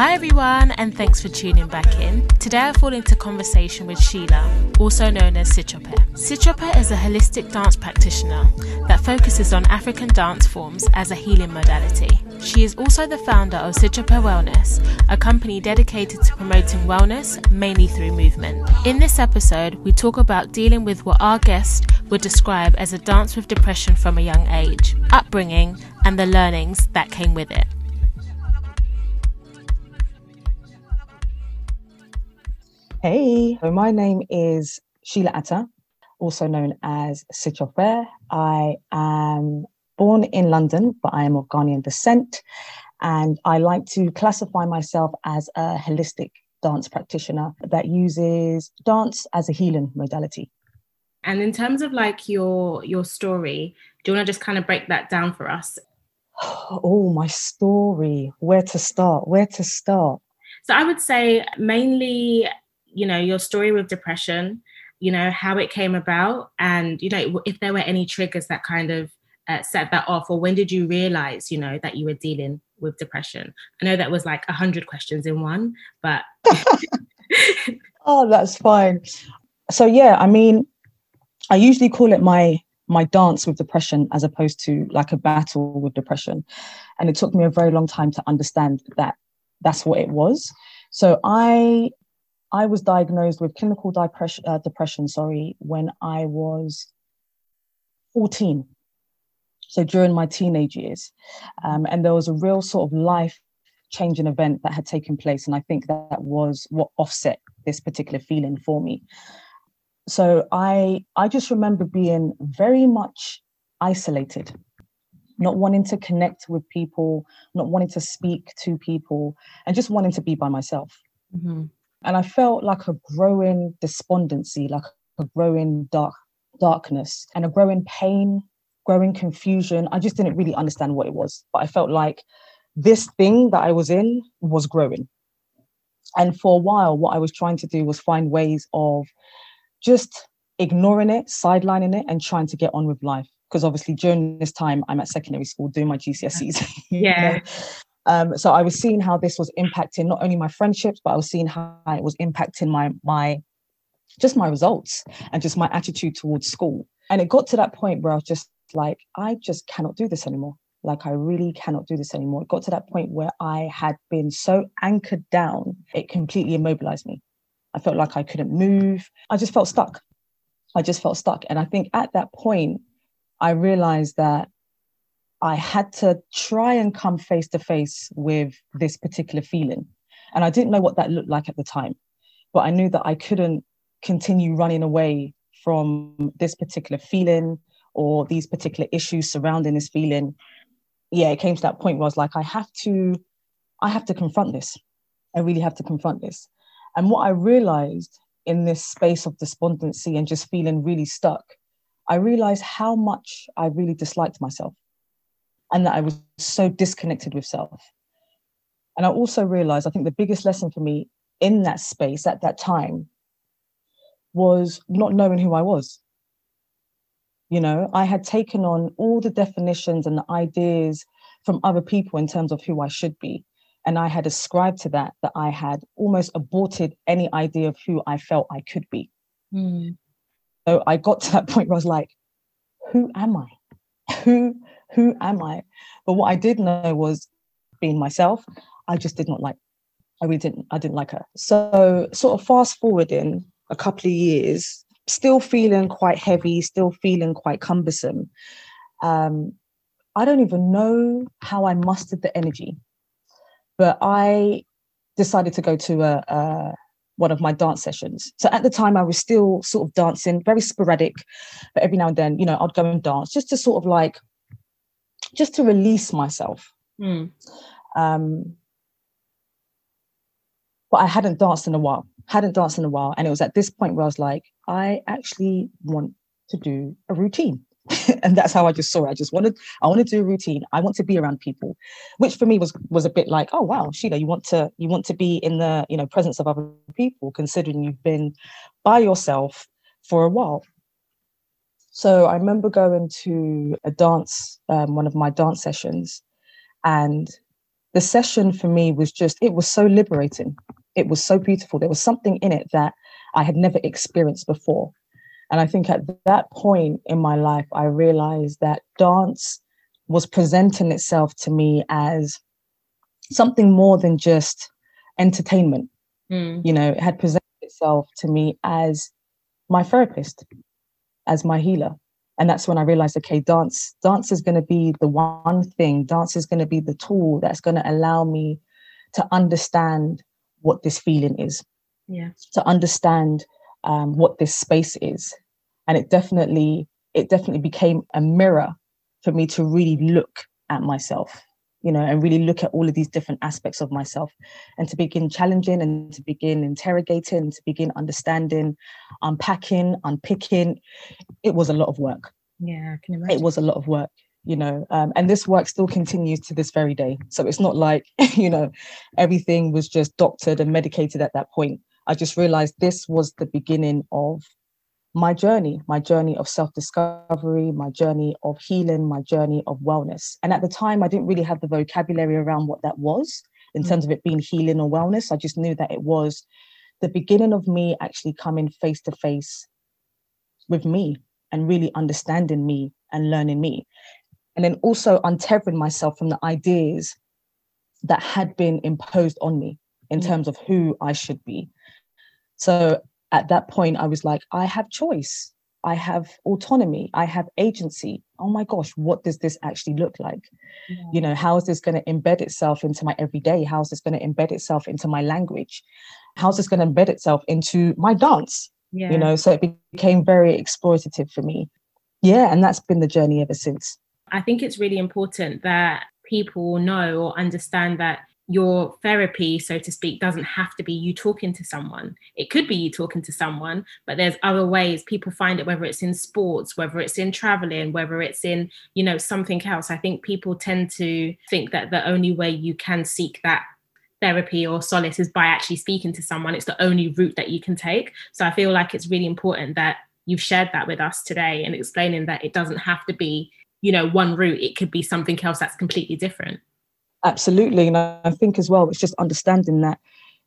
Hi everyone, and thanks for tuning back in. Today I fall into conversation with Sheila, also known as Sitsofe. Sitsofe is a holistic dance practitioner that focuses on African dance forms as a healing modality. She is also the founder of Sitsofe Wellness, a company dedicated to promoting wellness mainly through movement. In this episode, we talk about dealing with what our guest would describe as a dance with depression from a young age, upbringing, and the learnings that came with it. Hey, so my name is Sheila Atta, also known as Sitsofe. I am born in London, but I am of Ghanaian descent. And I like to classify myself as a holistic dance practitioner that uses dance as a healing modality. And in terms of like your your story, do you want to just kind of break that down for us? Oh, my story. Where to start? Where to start? So I would say mainly you know your story with depression you know how it came about and you know if there were any triggers that kind of uh, set that off or when did you realize you know that you were dealing with depression? I know that was like a hundred questions in one but oh that's fine. So yeah i mean i usually call it my my dance with depression as opposed to like a battle with depression. And it took me a very long time to understand that that's what it was. So i I was diagnosed with clinical depression, uh, depression, sorry, when I was 14. So during my teenage years. Um, and there was a real sort of life changing event that had taken place. And I think that, that was what offset this particular feeling for me. So I I just remember being very much isolated, not wanting to connect with people, not wanting to speak to people, and just wanting to be by myself. Mm-hmm. And I felt like a growing despondency, like a growing dark darkness and a growing pain, growing confusion. I just didn't really understand what it was, but I felt like this thing that I was in was growing. And for a while, what I was trying to do was find ways of just ignoring it, sidelining it, and trying to get on with life. Because obviously, during this time, I'm at secondary school doing my GCSEs. Yeah. Um, so I was seeing how this was impacting not only my friendships, but I was seeing how it was impacting my my just my results and just my attitude towards school. And it got to that point where I was just like, I just cannot do this anymore. Like I really cannot do this anymore. It got to that point where I had been so anchored down, it completely immobilized me. I felt like I couldn't move. I just felt stuck. I just felt stuck. And I think at that point, I realized that I had to try and come face to face with this particular feeling. And I didn't know what that looked like at the time, but I knew that I couldn't continue running away from this particular feeling or these particular issues surrounding this feeling. Yeah, it came to that point where I was like, I have to, I have to confront this. I really have to confront this. And what I realized in this space of despondency and just feeling really stuck, I realized how much I really disliked myself and that I was so disconnected with self. And I also realized, I think the biggest lesson for me in that space at that time was not knowing who I was. You know, I had taken on all the definitions and the ideas from other people in terms of who I should be. And I had ascribed to that, that I had almost aborted any idea of who I felt I could be. Mm. So I got to that point where I was like, who am I? Who who am I? But what I did know was being myself. I just did not like. I really didn't. I didn't like her. So sort of fast forwarding a couple of years, still feeling quite heavy, still feeling quite cumbersome. Um, I don't even know how I mustered the energy, but I decided to go to a, a one of my dance sessions. So at the time, I was still sort of dancing, very sporadic, but every now and then, you know, I'd go and dance just to sort of like just to release myself. Mm. Um, but I hadn't danced in a while, hadn't danced in a while. And it was at this point where I was like, I actually want to do a routine. and that's how I just saw it. I just wanted, I want to do a routine. I want to be around people, which for me was was a bit like, oh wow, Sheila, you want to you want to be in the you know presence of other people, considering you've been by yourself for a while. So I remember going to a dance, um, one of my dance sessions, and the session for me was just, it was so liberating. It was so beautiful. There was something in it that I had never experienced before. And I think at that point in my life, I realized that dance was presenting itself to me as something more than just entertainment. Mm. You know, it had presented itself to me as my therapist, as my healer. And that's when I realized, okay, dance, dance is going to be the one thing, dance is going to be the tool that's going to allow me to understand what this feeling is. Yeah. To understand um, what this space is. And it definitely, it definitely became a mirror for me to really look at myself you know, and really look at all of these different aspects of myself and to begin challenging and to begin interrogating, to begin understanding, unpacking, unpicking. It was a lot of work. Yeah, I can imagine. It was a lot of work, you know, um, and this work still continues to this very day. So it's not like, you know, everything was just doctored and medicated at that point. I just realized this was the beginning of my journey, my journey of self discovery, my journey of healing, my journey of wellness. And at the time, I didn't really have the vocabulary around what that was in terms of it being healing or wellness. I just knew that it was the beginning of me actually coming face to face with me and really understanding me and learning me. And then also untethering myself from the ideas that had been imposed on me in mm. terms of who I should be. So at that point, I was like, I have choice. I have autonomy. I have agency. Oh my gosh, what does this actually look like? Yeah. You know, how is this going to embed itself into my everyday? How is this going to embed itself into my language? How's this going to embed itself into my dance? Yeah. You know, so it became very exploitative for me. Yeah, and that's been the journey ever since. I think it's really important that people know or understand that your therapy, so to speak, doesn't have to be you talking to someone. It could be you talking to someone, but there's other ways people find it, whether it's in sports, whether it's in traveling, whether it's in, you know, something else. I think people tend to think that the only way you can seek that therapy or solace is by actually speaking to someone. It's the only route that you can take. So I feel like it's really important that you've shared that with us today and explaining that it doesn't have to be, you know, one route. It could be something else that's completely different. Absolutely. And I think as well, it's just understanding that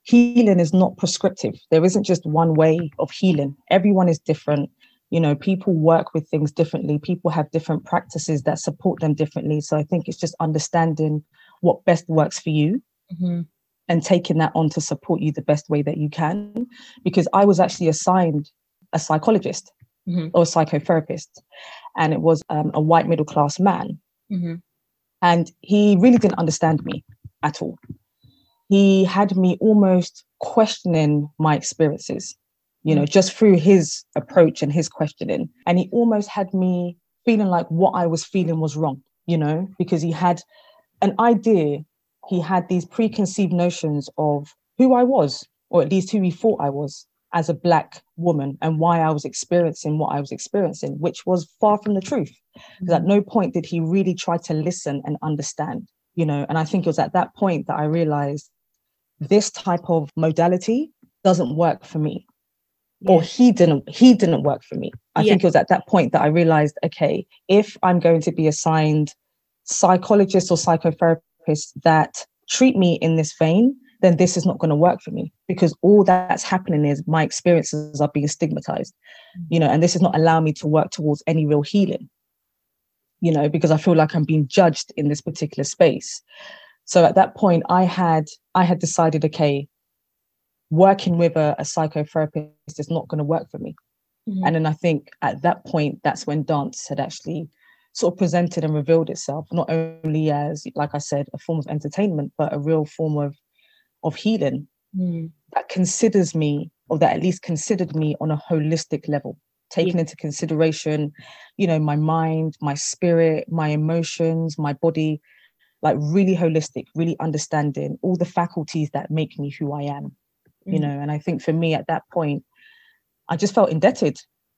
healing is not prescriptive. There isn't just one way of healing. Everyone is different. You know, people work with things differently. People have different practices that support them differently. So I think it's just understanding what best works for you mm-hmm. and taking that on to support you the best way that you can. Because I was actually assigned a psychologist mm-hmm. or a psychotherapist, and it was um, a white middle class man. Mm-hmm. And he really didn't understand me at all. He had me almost questioning my experiences, you know, just through his approach and his questioning. And he almost had me feeling like what I was feeling was wrong, you know, because he had an idea, he had these preconceived notions of who I was, or at least who he thought I was as a black woman and why I was experiencing what I was experiencing, which was far from the truth. Because at mm-hmm. no point did he really try to listen and understand, you know. And I think it was at that point that I realized this type of modality doesn't work for me. Yeah. Or he didn't he didn't work for me. I yeah. think it was at that point that I realized, okay, if I'm going to be assigned psychologists or psychotherapists that treat me in this vein, then this is not going to work for me because all that's happening is my experiences are being stigmatized, you know, and this is not allowing me to work towards any real healing, you know, because I feel like I'm being judged in this particular space. So at that point, I had I had decided, okay, working with a, a psychotherapist is not going to work for me. Mm-hmm. And then I think at that point, that's when dance had actually sort of presented and revealed itself, not only as, like I said, a form of entertainment, but a real form of of healing mm. that considers me or that at least considered me on a holistic level taking yeah. into consideration you know my mind my spirit my emotions my body like really holistic really understanding all the faculties that make me who i am mm. you know and i think for me at that point i just felt indebted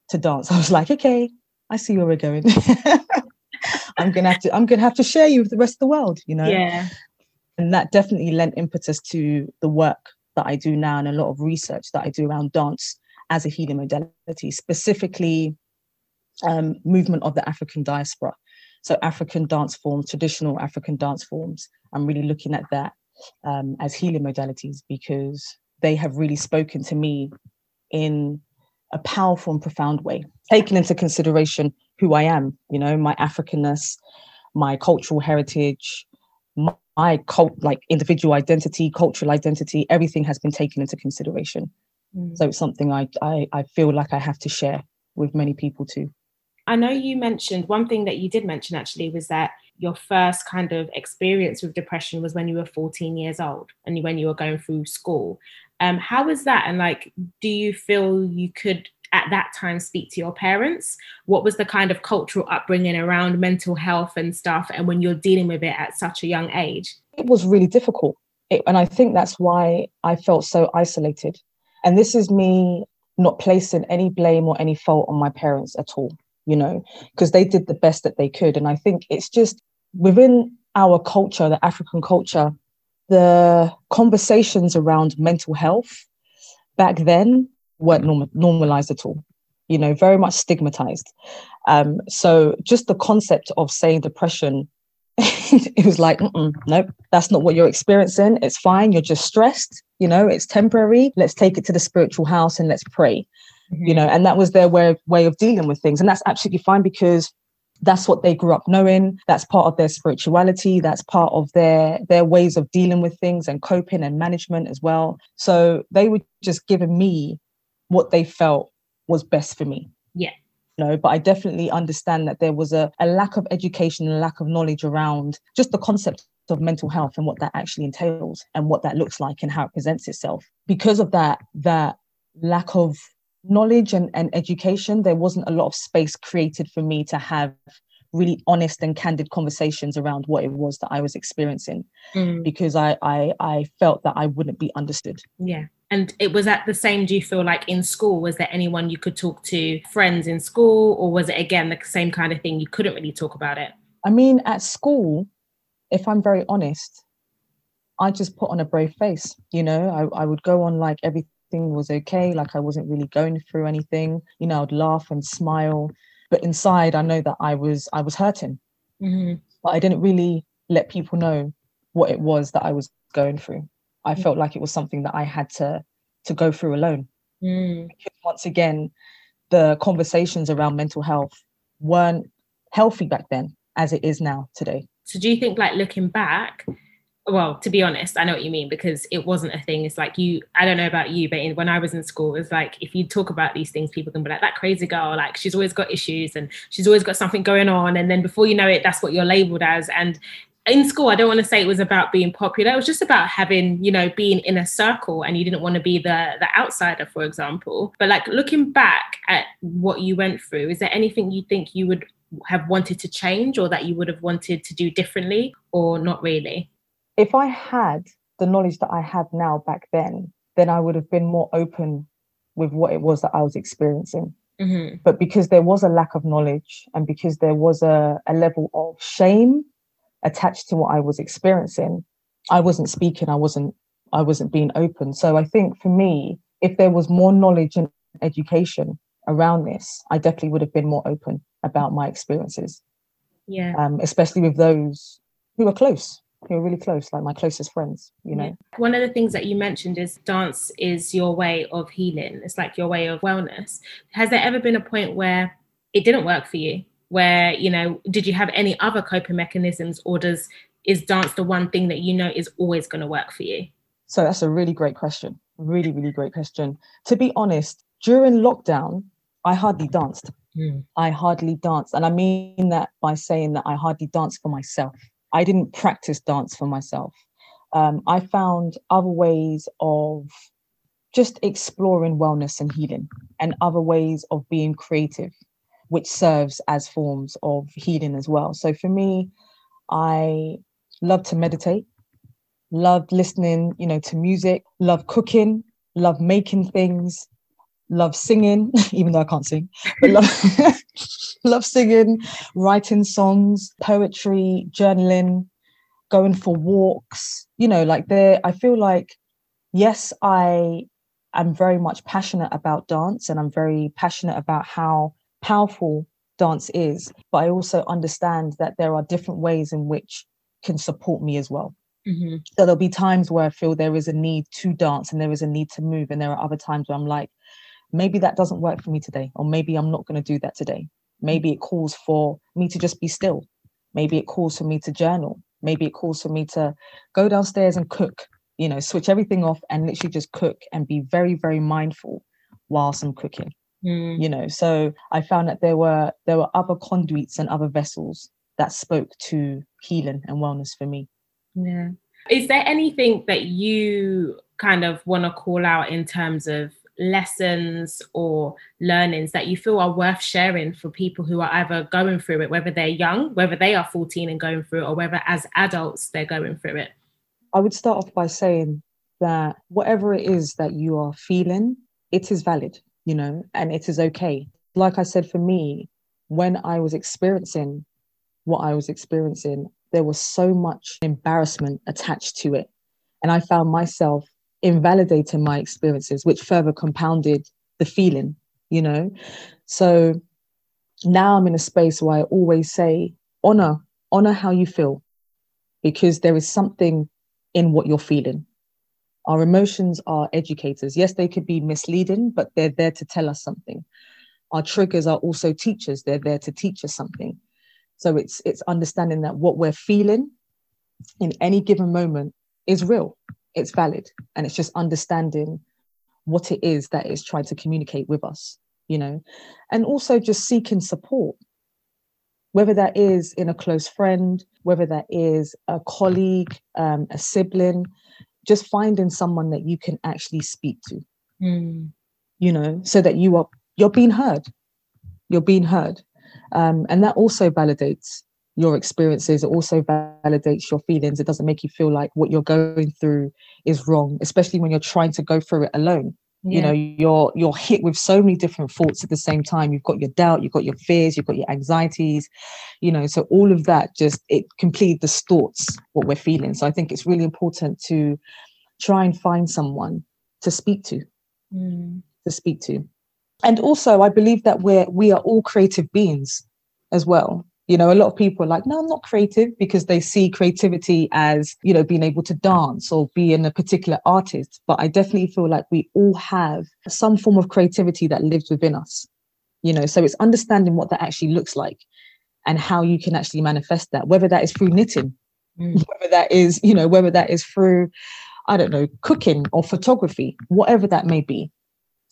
to dance i was like okay i see where we're going i'm gonna have to i'm gonna have to share you with the rest of the world you know yeah and that definitely lent impetus to the work that I do now and a lot of research that I do around dance as a healing modality, specifically um, movement of the African diaspora. So African dance forms, traditional African dance forms, I'm really looking at that um, as healing modalities because they have really spoken to me in a powerful and profound way, taking into consideration who I am, you know, my Africanness, my cultural heritage, my, my cult like individual identity, cultural identity, everything has been taken into consideration. Mm. So it's something I, I I feel like I have to share with many people too. I know you mentioned one thing that you did mention actually was that your first kind of experience with depression was when you were 14 years old and when you were going through school. Um, how was that? And like, do you feel you could at that time speak to your parents? What was the kind of cultural upbringing around mental health and stuff? And when you're dealing with it at such a young age? It was really difficult. It, and I think that's why I felt so isolated. And this is me not placing any blame or any fault on my parents at all, you know, because they did the best that they could. And I think it's just within our culture, the African culture, the conversations around mental health back then weren't norm- normalized at all you know very much stigmatized. Um, so just the concept of saying depression it was like nope that's not what you're experiencing. It's fine. You're just stressed. You know it's temporary. Let's take it to the spiritual house and let's pray. Mm-hmm. you know and that was their way, way of dealing with things. And that's absolutely fine because that's what they grew up knowing. That's part of their spirituality. That's part of their their ways of dealing with things and coping and management as well. So they were just giving me what they felt was best for me. Yeah. No but i definitely understand that there was a, a lack of education and a lack of knowledge around just the concept of mental health and what that actually entails and what that looks like and how it presents itself. Because of that that lack of knowledge and, and education, there wasn't a lot of space created for me to have really honest and candid conversations around what it was that I was experiencing mm. because I, I I felt that I wouldn't be understood. Yeah. And it was at the same, do you feel like in school, was there anyone you could talk to, friends in school, or was it again the same kind of thing? You couldn't really talk about it? I mean, at school, if I'm very honest, I just put on a brave face. You know, I, I would go on like everything was okay, like I wasn't really going through anything. You know, I'd laugh and smile, but inside I know that I was I was hurting. Mm-hmm. But I didn't really let people know what it was that I was going through. I mm-hmm. felt like it was something that I had to to go through alone. Mm. once again, the conversations around mental health weren't healthy back then as it is now today. So do you think like looking back, well, to be honest, I know what you mean because it wasn't a thing. It's like you, I don't know about you, but in, when I was in school, it's like if you talk about these things, people can be like, that crazy girl, like she's always got issues and she's always got something going on. And then before you know it, that's what you're labeled as. And in school, I don't want to say it was about being popular. It was just about having, you know, being in a circle and you didn't want to be the the outsider, for example. But like looking back at what you went through, is there anything you think you would have wanted to change or that you would have wanted to do differently or not really? If I had the knowledge that I had now back then, then I would have been more open with what it was that I was experiencing. Mm-hmm. But because there was a lack of knowledge and because there was a, a level of shame attached to what I was experiencing, I wasn't speaking, I wasn't I wasn't being open. So I think for me, if there was more knowledge and education around this, I definitely would have been more open about my experiences. Yeah. Um, especially with those who are close who are really close, like my closest friends, you know. Yeah. One of the things that you mentioned is dance is your way of healing. It's like your way of wellness. Has there ever been a point where it didn't work for you? Where, you know, did you have any other coping mechanisms or does is dance the one thing that you know is always going to work for you? So that's a really great question. Really, really great question. To be honest, during lockdown, I hardly danced. Mm. I hardly danced. And I mean that by saying that I hardly danced for myself. I didn't practice dance for myself. Um, I found other ways of just exploring wellness and healing and other ways of being creative, which serves as forms of healing as well. So for me, I love to meditate, love listening, you know, to music, love cooking, love making things, love singing, even though I can't sing, but love, love singing, writing songs, poetry, journaling, going for walks. You know, like there, I feel like, yes, I am very much passionate about dance and I'm very passionate about how powerful dance is, but I also understand that there are different ways in which can support me as well. Mm-hmm. So there'll be times where I feel there is a need to dance and there is a need to move, and there are other times where I'm like, maybe that doesn't work for me today, or maybe I'm not going to do that today. Maybe it calls for me to just be still. Maybe it calls for me to journal. Maybe it calls for me to go downstairs and cook, you know, switch everything off and literally just cook and be very, very mindful whilst I'm cooking. Mm. You know, so I found that there were there were other conduits and other vessels that spoke to healing and wellness for me. Yeah. Is there anything that you kind of want to call out in terms of lessons or learnings that you feel are worth sharing for people who are either going through it, whether they're young, whether they are 14 and going through it, or whether as adults they're going through it? I would start off by saying that whatever it is that you are feeling, it is valid, you know, and it is okay. Like I said, for me, when I was experiencing what I was experiencing, there was so much embarrassment attached to it. And I found myself invalidating my experiences, which further compounded the feeling, you know? So now I'm in a space where I always say, honor, honor how you feel, because there is something in what you're feeling. Our emotions are educators. Yes, they could be misleading, but they're there to tell us something. Our triggers are also teachers. They're there to teach us something. So it's it's understanding that what we're feeling in any given moment is real it's valid and it's just understanding what it is that is trying to communicate with us you know? And also just seeking support whether that is in a close friend whether that is a colleague um, a sibling just finding someone that you can actually speak to. Mm. you know so that you are you're being heard. You're being heard. Um, and that also validates your experiences it also validates your feelings. It doesn't make you feel like what you're going through is wrong especially when you're trying to go through it alone. Yeah. you know you're you're hit with so many different thoughts at the same time. You've got your doubt you've got your fears you've got your anxieties you know so all of that just it completely distorts what we're feeling. So i think it's really important to try and find someone to speak to. Mm. to speak to. And also i believe that we're we are all creative beings as well you know, a lot of people are like, no, I'm not creative because they see creativity as, you know, being able to dance or being a particular artist. But I definitely feel like we all have some form of creativity that lives within us, you know, so it's understanding what that actually looks like and how you can actually manifest that, whether that is through knitting, mm. whether that is, you know, whether that is through, I don't know, cooking or photography, whatever that may be.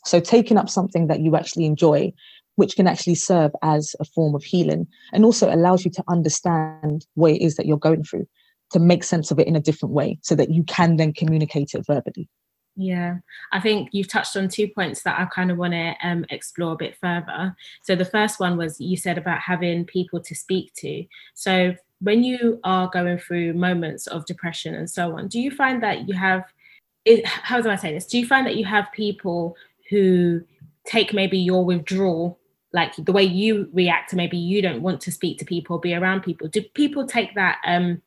So taking up something that you actually enjoy which can actually serve as a form of healing and also allows you to understand what it is that you're going through to make sense of it in a different way so that you can then communicate it verbally. Yeah, I think you've touched on two points that I kind of want to um, explore a bit further. So, the first one was you said about having people to speak to. So, when you are going through moments of depression and so on, do you find that you have, it, how do I say this? Do you find that you have people who take maybe your withdrawal like the way you react to maybe you don't want to speak to people be around people. Do people take that um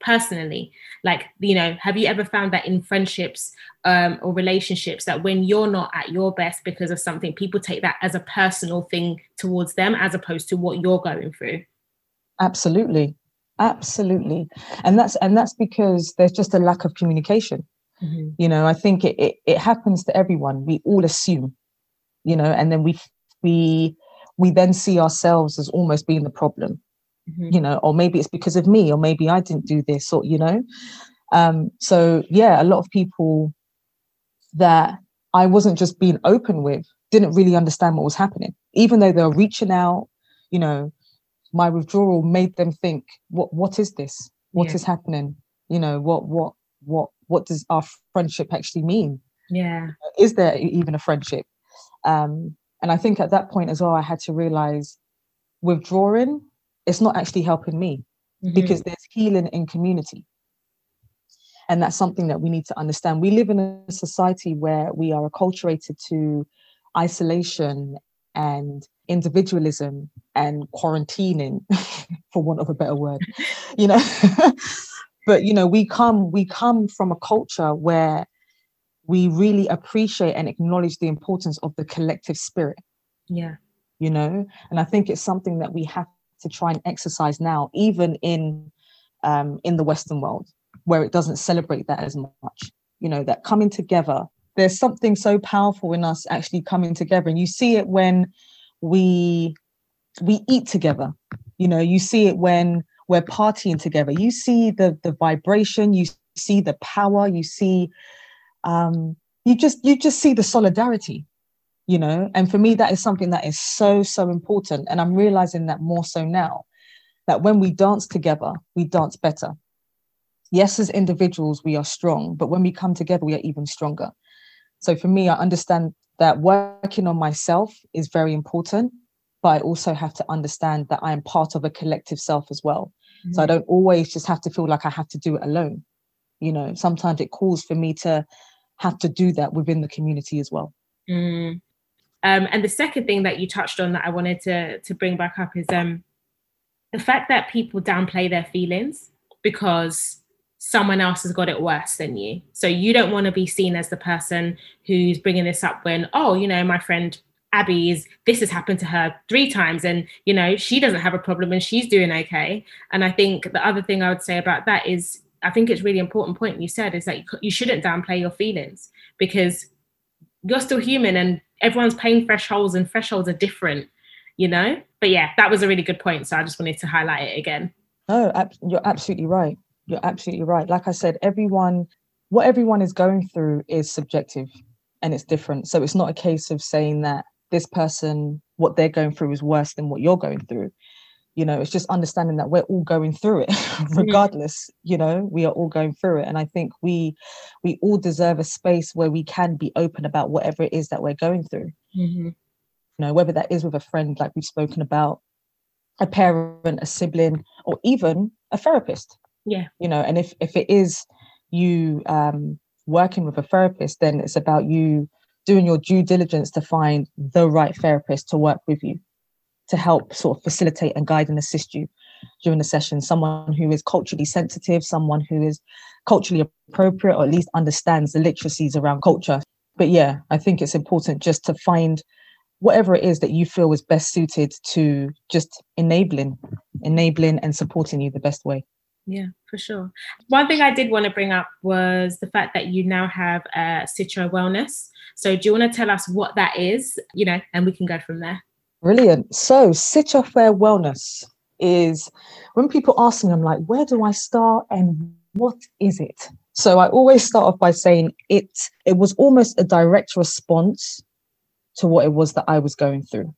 personally? Like you know have you ever found that in friendships um, or relationships that when you're not at your best because of something people take that as a personal thing towards them as opposed to what you're going through? Absolutely. Absolutely. And that's and that's because there's just a lack of communication. Mm-hmm. you know i think it, it it happens to everyone. We all assume you know and then we we we then see ourselves as almost being the problem mm-hmm. you know or maybe it's because of me or maybe i didn't do this or you know. Um so yeah a lot of people that i wasn't just being open with didn't really understand what was happening. Even though they were reaching out you know my withdrawal made them think what what is this? What yeah. is happening? You know what what what what does our friendship actually mean? Yeah. Is there even a friendship? Um and I think at that point as well, I had to realize withdrawing, it's not actually helping me mm-hmm. because there's healing in community. And that's something that we need to understand. We live in a society where we are acculturated to isolation and individualism and quarantining, for want of a better word, you know. but you know, we come we come from a culture where we really appreciate and acknowledge the importance of the collective spirit. Yeah. you know? And i think it's something that we have to try and exercise now even in um, in the western world where it doesn't celebrate that as much. You know that coming together there's something so powerful in us actually coming together. And you see it when we we eat together. You know you see it when we're partying together. You see the the vibration you see the power you see um you just you just see the solidarity you know? And for me that is something that is so so important. And i'm realizing that more so now that when we dance together we dance better. Yes as individuals we are strong but when we come together we are even stronger. So for me i understand that working on myself is very important but i also have to understand that i am part of a collective self as well. Mm-hmm. so i don't always just have to feel like i have to do it alone you know? Sometimes it calls for me to have to do that within the community as well mm. um, and the second thing that you touched on that i wanted to to bring back up is um, the fact that people downplay their feelings because someone else has got it worse than you. So you don't want to be seen as the person who's bringing this up when, oh, you know, my friend Abby is this has happened to her three times and you know she doesn't have a problem and she's doing okay and i think the other thing i would say about that is i think it's really important point you said is that you, you shouldn't downplay your feelings because you're still human and everyone's pain thresholds and thresholds are different you know but yeah that was a really good point so i just wanted to highlight it again oh you're absolutely right you're absolutely right. Like I said, everyone, what everyone is going through is subjective and it's different. So it's not a case of saying that this person, what they're going through is worse than what you're going through. You know, it's just understanding that we're all going through it, mm-hmm. regardless. You know, we are all going through it, and I think we we all deserve a space where we can be open about whatever it is that we're going through. Mm-hmm. You know, whether that is with a friend, like we've spoken about, a parent, a sibling, or even a therapist yeah you know and if if it is you um working with a therapist then it's about you doing your due diligence to find the right therapist to work with you to help sort of facilitate and guide and assist you during the session someone who is culturally sensitive someone who is culturally appropriate or at least understands the literacies around culture but yeah i think it's important just to find whatever it is that you feel is best suited to just enabling enabling and supporting you the best way yeah, for sure. One thing I did want to bring up was the fact that you now have uh, Sitsofe Wellness. So, do you want to tell us what that is? You know, and we can go from there. Brilliant. So, Sitsofe Wellness is when people ask me, I'm like, where do I start and what is it? So, I always start off by saying it. It was almost a direct response to what it was that I was going through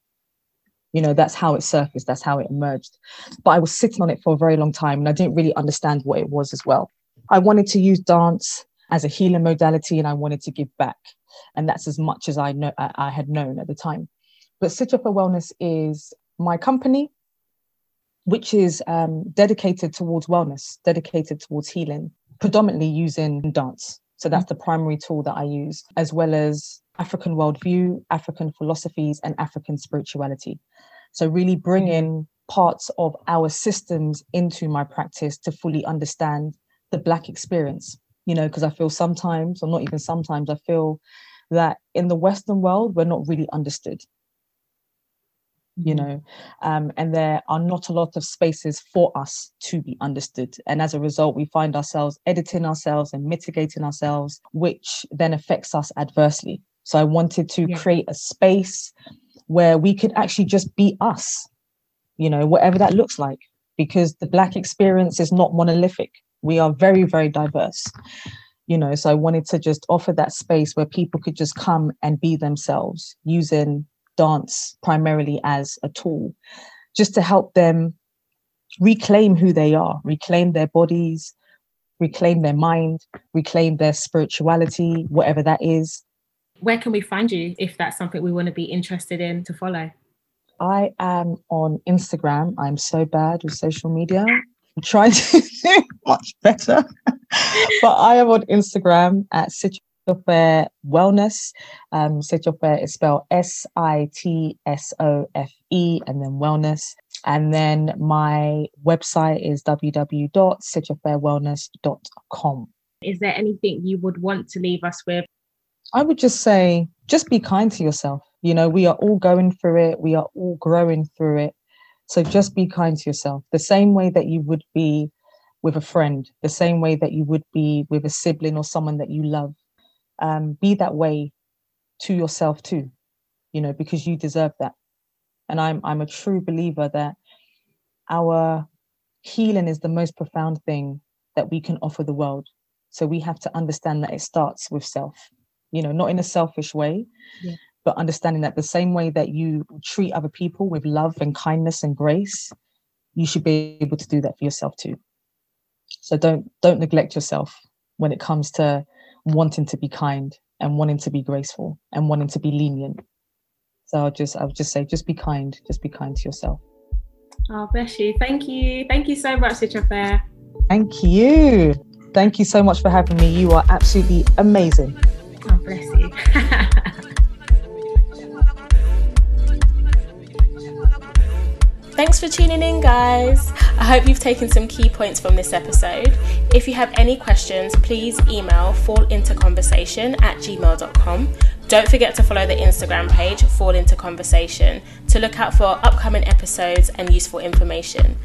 you know that's how it surfaced that's how it emerged but i was sitting on it for a very long time and i didn't really understand what it was as well i wanted to use dance as a healing modality and i wanted to give back and that's as much as i know i had known at the time but Sitsofe wellness is my company which is um, dedicated towards wellness dedicated towards healing predominantly using dance so that's the primary tool that i use as well as African worldview, African philosophies, and African spirituality. So, really bringing parts of our systems into my practice to fully understand the Black experience. You know, because I feel sometimes, or not even sometimes, I feel that in the Western world, we're not really understood. You know, um, and there are not a lot of spaces for us to be understood. And as a result, we find ourselves editing ourselves and mitigating ourselves, which then affects us adversely so I wanted to yeah. create a space where we could actually just be us, you know, whatever that looks like, because the Black experience is not monolithic. We are very, very diverse, you know. So I wanted to just offer that space where people could just come and be themselves using dance primarily as a tool, just to help them reclaim who they are, reclaim their bodies, reclaim their mind, reclaim their spirituality, whatever that is, where can we find you if that's something we want to be interested in to follow? I am on Instagram. I'm so bad with social media. I'm trying to do much better. but I am on Instagram at Sitsofe Wellness. Um, Sitsofe is spelled S I T S O F E and then wellness. And then my website is www.sitsofewellness.com. Is there anything you would want to leave us with I would just say, just be kind to yourself. You know, we are all going through it, we are all growing through it. So just be kind to yourself. The same way that you would be with a friend, the same way that you would be with a sibling or someone that you love. Um, be that way to yourself too, you know, because you deserve that. And I'm I'm a true believer that our healing is the most profound thing that we can offer the world. So we have to understand that it starts with self, you know, not in a selfish way, yeah. but understanding that the same way that you treat other people with love and kindness and grace, you should be able to do that for yourself too. So don't don't neglect yourself when it comes to wanting to be kind and wanting to be graceful and wanting to be lenient. So I'll just I'll just say just be kind, just be kind to yourself. Oh bless you. Thank you. Thank you so much, Sitsofe. Thank you. Thank you so much for having me. You are absolutely amazing. Oh bless you. Thanks for tuning in, guys. I hope you've taken some key points from this episode. If you have any questions, please email fallintoconversation at gmail.com. Don't forget to follow the Instagram page, Fall Into Conversation, to look out for upcoming episodes and useful information.